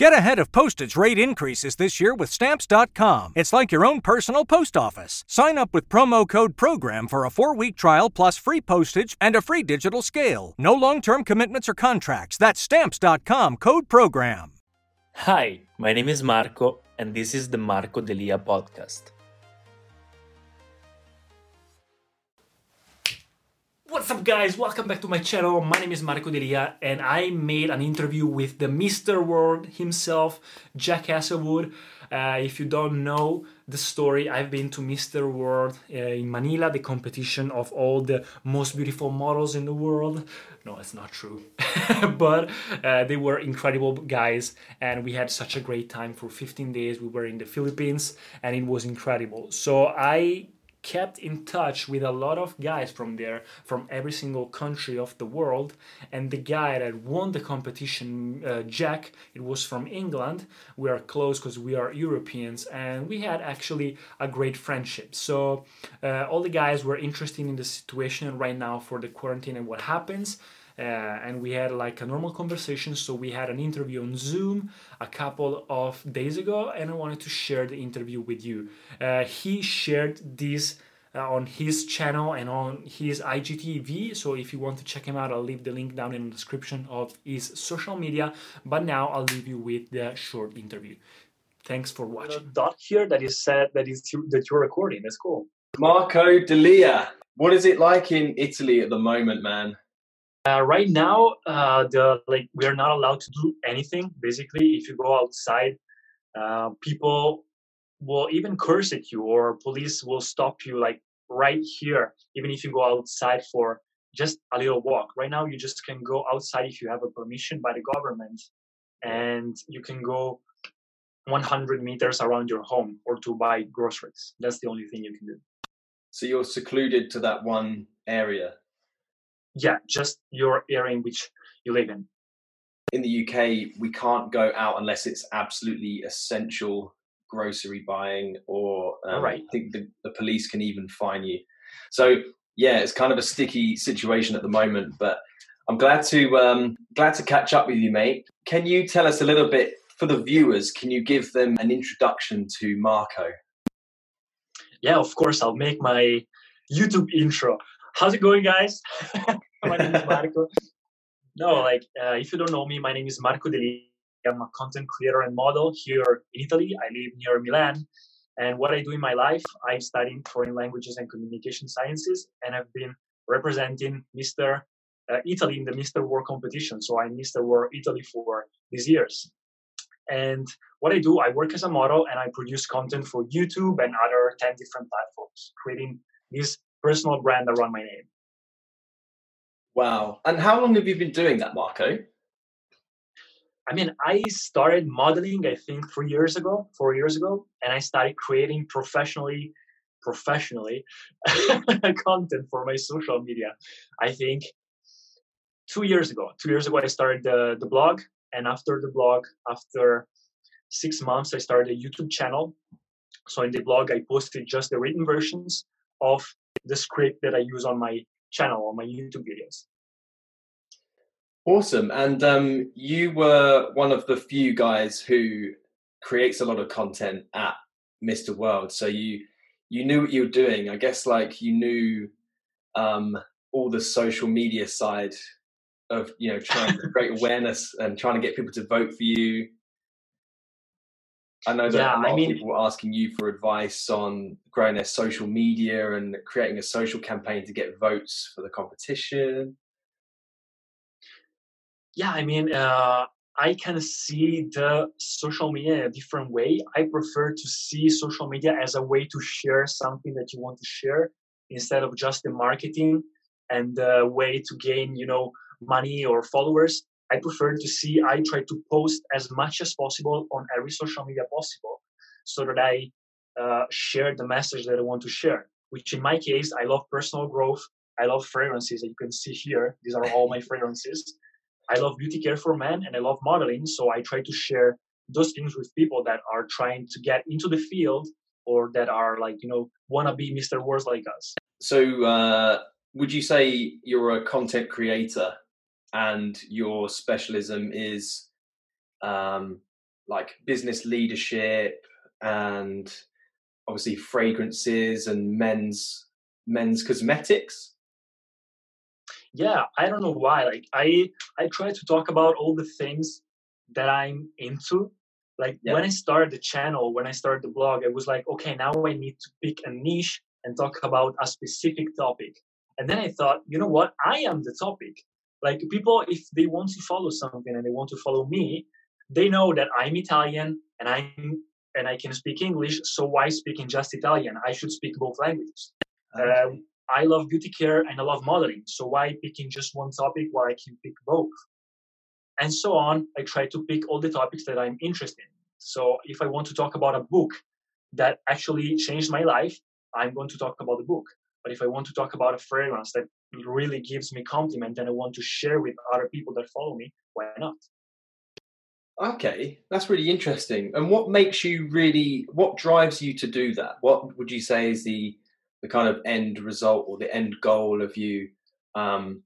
Get ahead of postage rate increases this year with Stamps.com. It's like your own personal post office. Sign up with promo code PROGRAM for a four week trial plus free postage and a free digital scale. No long term commitments or contracts. That's Stamps.com code PROGRAM. Hi, my name is Marco, and this is the Marco Delia podcast. What's up, guys? Welcome back to my channel. My name is Marco Delia, and I made an interview with the Mr. World himself, Jack Hazelwood. Uh, if you don't know the story, I've been to Mr. World uh, in Manila, the competition of all the most beautiful models in the world. No, it's not true. but uh, they were incredible guys, and we had such a great time for 15 days. We were in the Philippines, and it was incredible. So I kept in touch with a lot of guys from there from every single country of the world. And the guy that won the competition uh, jack it was from england. We are close because we are europeans and we had actually a great friendship. So uh, all the guys were interested in the situation right now for the quarantine and what happens uh, and we had like a normal conversation. So we had an interview on Zoom a couple of days ago, and I wanted to share the interview with you. Uh, he shared this. Uh, on his channel and on his IGTV. So if you want to check him out, I'll leave the link down in the description of his social media. But now I'll leave you with the short interview. Thanks for watching. Dot here that is said that is that you're recording. That's cool. Marco Delia, what is it like in Italy at the moment, man? Uh, right now, uh, the like we are not allowed to do anything. Basically, if you go outside, uh, people will even curse at you, or police will stop you like right here. Even if you go outside for just a little walk. Right now, you just can go outside if you have a permission by the government, and you can go 100 meters around your home or to buy groceries. That's the only thing you can do. So you're secluded to that one area yeah, just your area in which you live in. In the UK, we can't go out unless it's absolutely essential grocery buying, or um, right. I think the, the police can even fine you. So yeah, it's kind of a sticky situation at the moment, but I'm glad to um, glad to catch up with you, mate. Can you tell us a little bit for the viewers? Can you give them an introduction to Marco? Yeah, of course. I'll make my YouTube intro. How's it going, guys? my name is Marco. No, like uh, if you don't know me, my name is Marco Deli. I'm a content creator and model here in Italy. I live near Milan. And what I do in my life, I study foreign languages and communication sciences, and I've been representing Mr. Uh, Italy in the Mr. World competition. So I'm Mr. World Italy for these years. And what I do, I work as a model and I produce content for YouTube and other 10 different platforms, creating this personal brand around my name. Wow. And how long have you been doing that, Marco? I mean, I started modeling, I think, three years ago, four years ago, and I started creating professionally, professionally content for my social media. I think two years ago. Two years ago, I started the, the blog, and after the blog, after six months, I started a YouTube channel. So in the blog, I posted just the written versions of the script that I use on my channel on my YouTube videos. Awesome. And um, you were one of the few guys who creates a lot of content at Mr. World. So you you knew what you were doing. I guess like you knew um, all the social media side of you know trying to create awareness and trying to get people to vote for you I know that yeah, a lot I mean, of people were asking you for advice on growing their social media and creating a social campaign to get votes for the competition. Yeah, I mean, uh, I can see the social media in a different way. I prefer to see social media as a way to share something that you want to share instead of just the marketing and the way to gain, you know, money or followers. I prefer to see, I try to post as much as possible on every social media possible so that I uh, share the message that I want to share, which in my case, I love personal growth. I love fragrances that you can see here. These are all my fragrances. I love beauty care for men and I love modeling. So I try to share those things with people that are trying to get into the field or that are like, you know, want to be Mr. Words like us. So, uh, would you say you're a content creator and your specialism is um, like business leadership and obviously fragrances and men's men's cosmetics? Yeah i don't know why like i i try to talk about all the things that i'm into. Like yeah. when i started the channel when i started the blog it was like okay now i need to pick a niche and talk about a specific topic. And then i thought you know what? I am the topic like people if they want to follow something and they want to follow me they know that i'm italian and i'm and i can speak english so why speaking just italian i should speak both languages okay. uh, I love beauty care and I love modeling. So why picking just one topic while I can pick both? And so on. I try to pick all the topics that I'm interested in. So if I want to talk about a book that actually changed my life, I'm going to talk about the book. But if I want to talk about a fragrance that really gives me compliment and I want to share with other people that follow me, why not? Okay, that's really interesting. And what makes you really what drives you to do that? What would you say is the the kind of end result or the end goal of you um,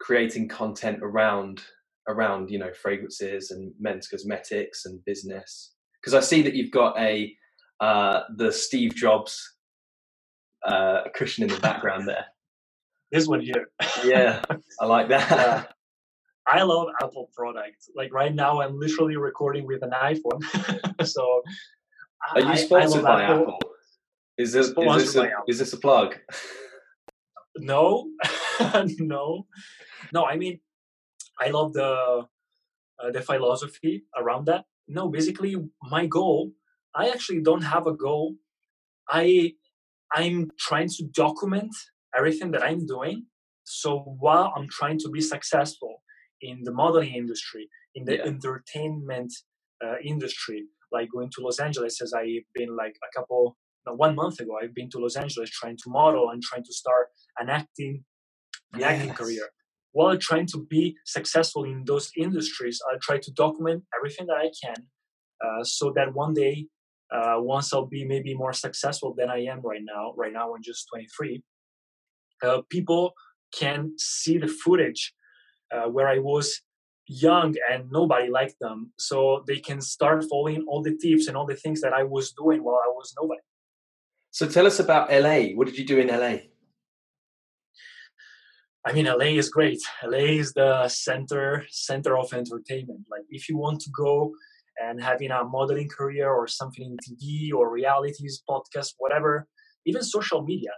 creating content around around you know fragrances and men's cosmetics and business because i see that you've got a uh, the steve jobs uh, cushion in the background there this one here yeah i like that i love apple products like right now i'm literally recording with an iphone so are you sponsored I, I by apple? apple? Is this is this, a, is this a plug? No, no, no. I mean, I love the uh, the philosophy around that. No, basically, my goal. I actually don't have a goal. I I'm trying to document everything that I'm doing. So while I'm trying to be successful in the modeling industry, in the yeah. entertainment uh, industry, like going to Los Angeles, as I've been like a couple one month ago, I've been to Los Angeles trying to model and trying to start an acting, an yes. acting career. While trying to be successful in those industries, I try to document everything that I can, uh, so that one day, uh, once I'll be maybe more successful than I am right now. Right now, I'm just 23. Uh, people can see the footage uh, where I was young and nobody liked them so they can start following all the tips and all the things that i was doing while i was nobody so tell us about LA. What did you do in LA? I mean, LA is great. LA is the center center of entertainment. Like, if you want to go and having a modeling career or something in TV or realities, podcast, whatever, even social media,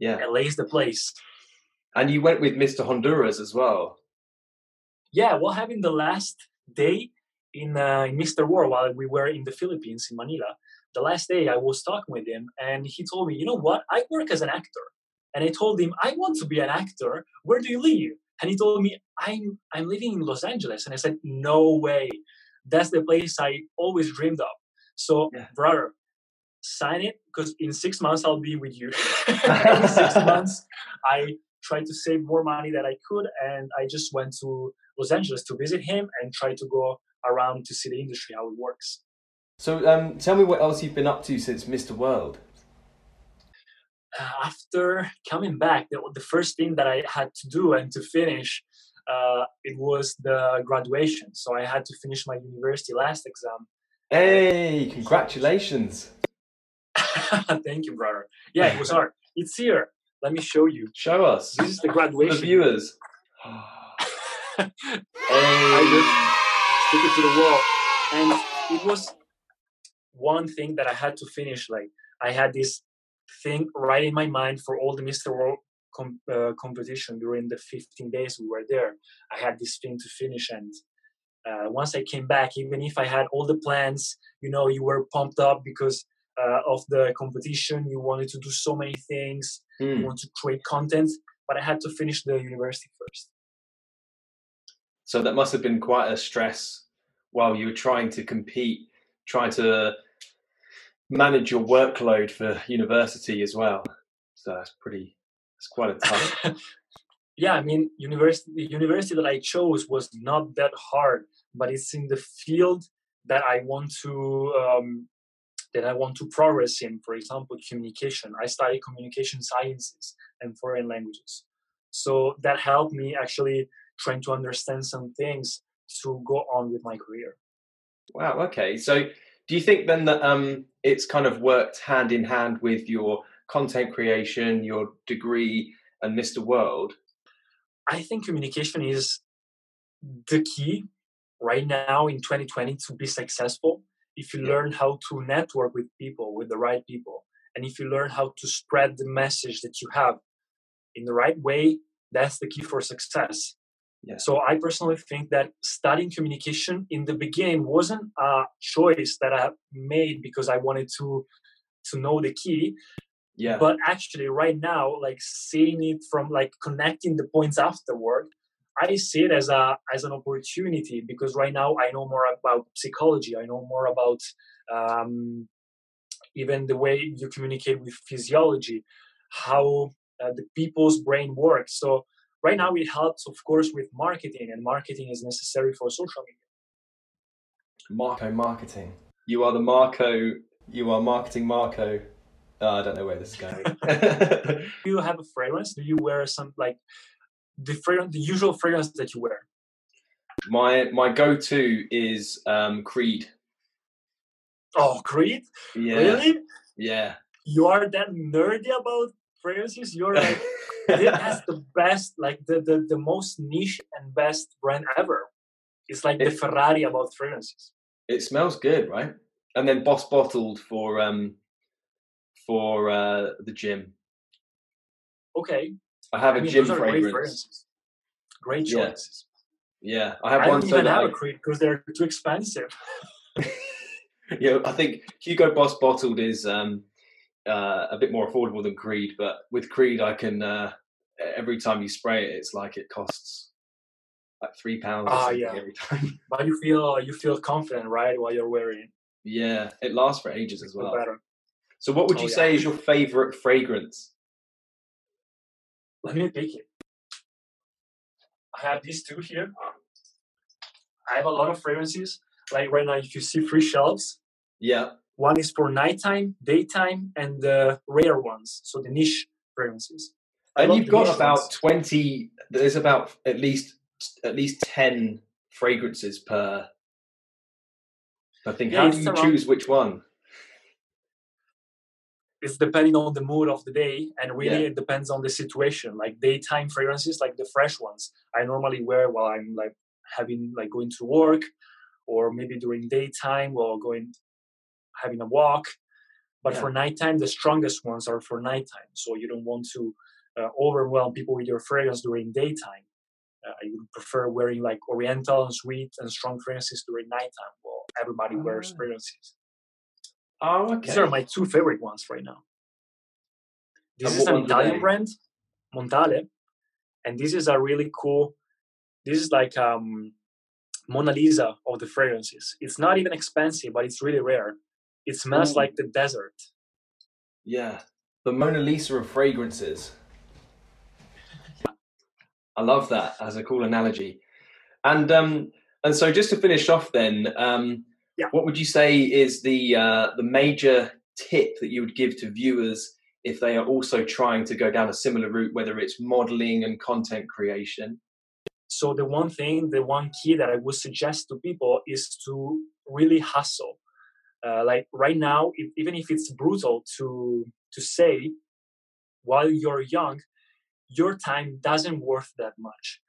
yeah, LA is the place. And you went with Mr. Honduras as well. Yeah, well, having the last day in, uh, in Mr. War while we were in the Philippines in Manila, the last day I was talking with him and he told me, you know what? I work as an actor. And I told him, I want to be an actor. Where do you live? And he told me, I'm I'm living in Los Angeles. And I said, No way. That's the place I always dreamed of. So, yeah. brother, sign it because in six months I'll be with you. in six months, I tried to save more money that I could, and I just went to Los Angeles to visit him and try to go around to see the industry how it works. So um, tell me what else you've been up to since Mr. World. Uh, after coming back, the, the, first thing that I had to do and to finish, uh, it was the graduation. So I had to finish my university last exam. Hey, congratulations! Thank you, brother. Yeah, it was hard. It's here. Let me show you. Show us. This is the graduation. the viewers. hey. I just stick it to the wall, and it was one thing that I had to finish. Like I had this thing right in my mind for all the Mr. World com- uh, competition during the 15 days we were there. I had this thing to finish, and uh, once I came back, even if I had all the plans, you know, you were pumped up because uh, of the competition. You wanted to do so many things. Mm. You hmm. want to create content, but I had to finish the university first. So that must have been quite a stress while you were trying to compete, trying to manage your workload for university as well. So that's pretty. It's quite a tough. yeah, I mean, university the university that I chose was not that hard, but it's in the field that I want to um, that I want to progress in. For example, communication. I study communication sciences and foreign languages, so that helped me actually trying to understand some things to go on with my career. Wow. Okay. So, do you think then that um, it's kind of worked hand in hand with your content creation, your degree, and Mr. World? I think communication is the key right now in 2020 to be successful. If you learn how to network with people, with the right people, and if you learn how to spread the message that you have in the right way, that's the key for success. Yeah. So I personally think that studying communication in the beginning wasn't a choice that I made because I wanted to to know the key. Yeah. But actually right now, like seeing it from like connecting the points afterward, I see it as a as an opportunity because right now I know more about psychology. I know more about um, even the way you communicate with physiology, how uh, the people's brain works. So right now it helps of course with marketing and marketing is necessary for social media. Marco marketing. You are the marco you are marketing marco. Oh, i don't know where this is going. Do you have a fragrance do you wear some like the fragrance the usual fragrance that you wear my my go-to is um creed oh creed yeah really yeah you are that nerdy about fragrances you're like it has the best, like the, the, the most niche and best brand ever. It's like it, the Ferrari about fragrances. It smells good, right? And then Boss bottled for um for uh the gym. Okay. I have I a mean, gym fragrance. Great, great choices. Yeah. yeah. I have one. I one. don't even have I... a Creed because they're too expensive. yeah, I think Hugo Boss bottled is um uh, a bit more affordable than Creed, but with Creed, I can uh, every time you spray it, it's like it costs like three pounds. Ah, yeah. Every time. But you feel you feel confident, right, while you're wearing. Yeah, it lasts for ages as well. Better. So, what would you oh, say yeah. is your favorite fragrance? Let me pick it. I have these two here. Um, I have a lot of fragrances. Like right now, if you see three shelves, yeah, one is for nighttime, daytime, and the rare ones, so the niche fragrances. I and you've got about ones. twenty. There's about at least at least ten fragrances per I think. Yeah, How do you choose which one? It's depending on the mood of the day, and really yeah. it depends on the situation. Like daytime fragrances, like the fresh ones, I normally wear while I'm like having like going to work, or maybe during daytime while going having a walk. But yeah. for nighttime, the strongest ones are for nighttime. So you don't want to uh, overwhelm people with your fragrance during daytime. Uh, I would prefer wearing like oriental and sweet and strong fragrances during nighttime. Well, everybody oh. wears fragrances. Oh, okay. These are my two favorite ones right now. This and is an Italian brand, Montale, and this is a really cool. This is like um, Mona Lisa of the fragrances. It's not even expensive, but it's really rare. It smells Ooh. like the desert. Yeah, the Mona Lisa of fragrances. I love that as a cool analogy. And um, and so just to finish off, then, um, yeah. what would you say is the uh, the major tip that you would give to viewers if they are also trying to go down a similar route, whether it's modeling and content creation? So the one thing, the one key that I would suggest to people is to really hustle uh, like right now if, even if it's brutal to to say while you're young your time doesn't worth that much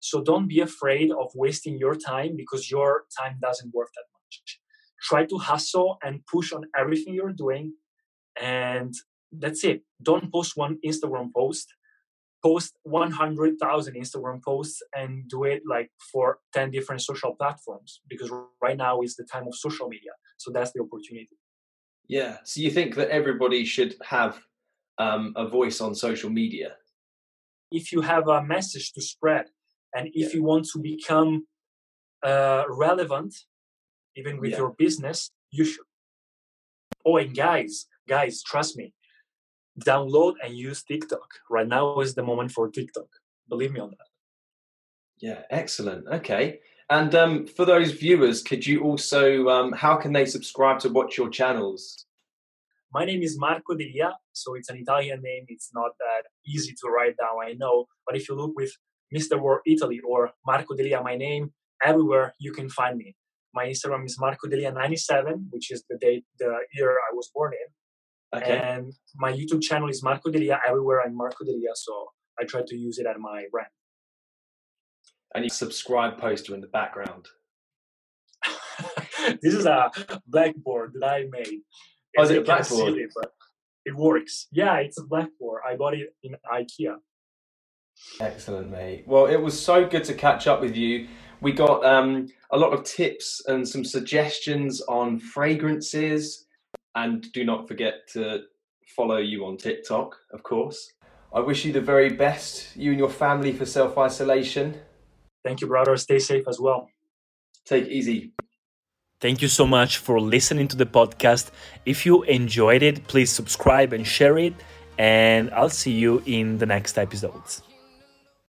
so don't be afraid of wasting your time because your time doesn't worth that much try to hustle and push on everything you're doing and that's it don't post one instagram post post 100,000 Instagram posts and do it like for 10 different social platforms because right now is the time of social media. So that's the opportunity. Yeah. So you think that everybody should have um, a voice on social media? If you have a message to spread and if yeah. you want to become uh, relevant, even with yeah. your business, you should. Oh, and guys, guys, trust me, download and use TikTok. Right now is the moment for TikTok. Believe me on that. Yeah, excellent. Okay. And um, for those viewers, could you also, um, how can they subscribe to watch your channels? My name is Marco Delia, so it's an Italian name. It's not that easy to write down, I know. But if you look with Mr. World Italy or Marco Delia, my name, everywhere you can find me. My Instagram is Marco Delia97, which is the date, the year I was born in. Okay. And my YouTube channel is Marco Delia. Everywhere I'm Marco Delia, so I try to use it at my brand. And you subscribe poster in the background. this is a blackboard that I made. Oh, is it a blackboard? but it works. Yeah, it's a blackboard. I bought it in IKEA. Excellent, mate. Well, it was so good to catch up with you. We got um, a lot of tips and some suggestions on fragrances. And do not forget to follow you on TikTok, of course. I wish you the very best, you and your family, for self isolation. Thank you, brother. Stay safe as well. Take it easy. Thank you so much for listening to the podcast. If you enjoyed it, please subscribe and share it. And I'll see you in the next episodes.